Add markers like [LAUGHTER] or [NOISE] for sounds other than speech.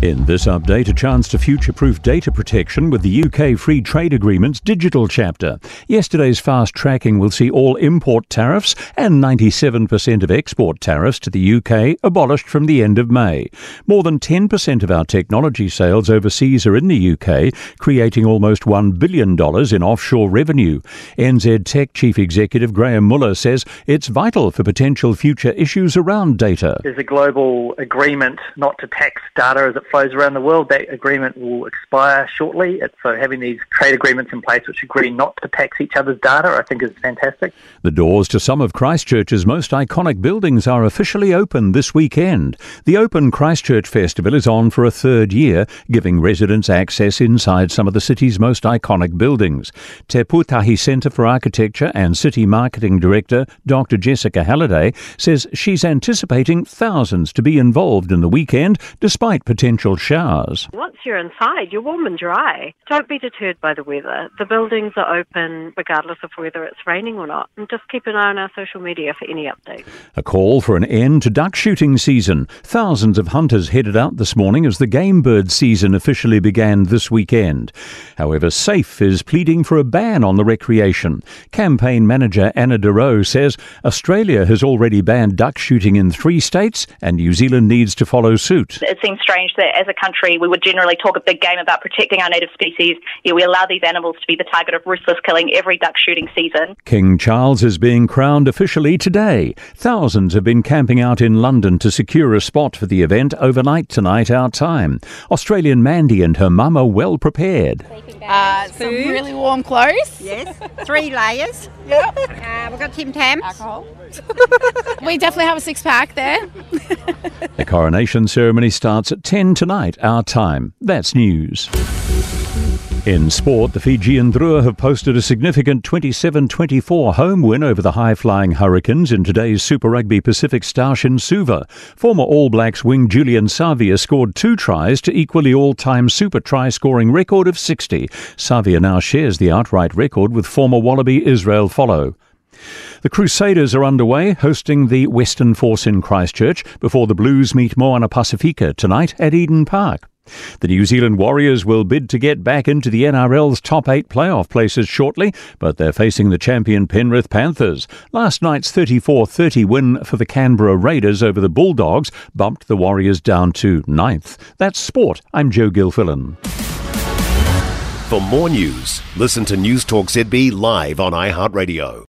In this update, a chance to future proof data protection with the UK Free Trade Agreement's digital chapter. Yesterday's fast tracking will see all import tariffs and 97% of export tariffs to the UK abolished from the end of May. More than 10% of our technology sales overseas are in the UK, creating almost $1 billion in offshore revenue. NZ Tech Chief Executive Graeme Muller says it's vital for potential future issues around data. There's a global agreement not to tax data as it flows around the world. That agreement will expire shortly. So having these trade agreements in place which agree not to tax each other's data, I think is fantastic. The doors to some of Christchurch's most iconic buildings are officially open this weekend. The Open Christchurch Festival is on for a third year, giving residents access inside some of the city's most iconic buildings. Te Pūtahi Centre for Architecture and City Marketing Director Dr. Jessica Halliday says she's anticipating thousands to be involved in the weekend despite potential showers. Once you're inside, you're warm and dry. Don't be deterred by the weather. The buildings are open regardless of whether it's raining or not. And just keep an eye on our social media for any updates. A call for an end to duck shooting season. Thousands of hunters headed out this morning as the game bird season officially began this weekend. However, SAFE is pleading for a ban on the recreation. Campaign manager Anna DeRoe says Australia has already banned duck shooting in three states and New Zealand needs to follow suit. It seems strange that as a country we would generally talk a big game about protecting our native species, yet we allow these animals to be the target of ruthless killing every duck shooting season. King Charles is being crowned officially today. Thousands have been camping out in London to secure a spot for the event overnight tonight our time. Australian Mandy and her mum are well prepared. Uh, some really warm clothes. Yes, three layers. [LAUGHS] Yep. Uh, we've got Tim Tams. Alcohol. We definitely have a six pack there. The coronation ceremony starts at 10 tonight our time. That's news. In sport, the Fijian Drua have posted a significant 27-24 home win over the high-flying Hurricanes in today's Super Rugby Pacific Star in Suva. Former All Blacks wing Julian Savea scored two tries to equal the all-time Super try-scoring record of 60. Savea now shares the outright record with former Wallaby Israel Folau. The Crusaders are underway, hosting the Western Force in Christchurch before the Blues meet Moana Pacifica tonight at Eden Park. The New Zealand Warriors will bid to get back into the NRL's top eight playoff places shortly, but they're facing the champion Penrith Panthers. Last night's 34 30 win for the Canberra Raiders over the Bulldogs bumped the Warriors down to ninth. That's sport. I'm Joe Gilfillan. For more news, listen to Newstalk ZB live on iHeartRadio.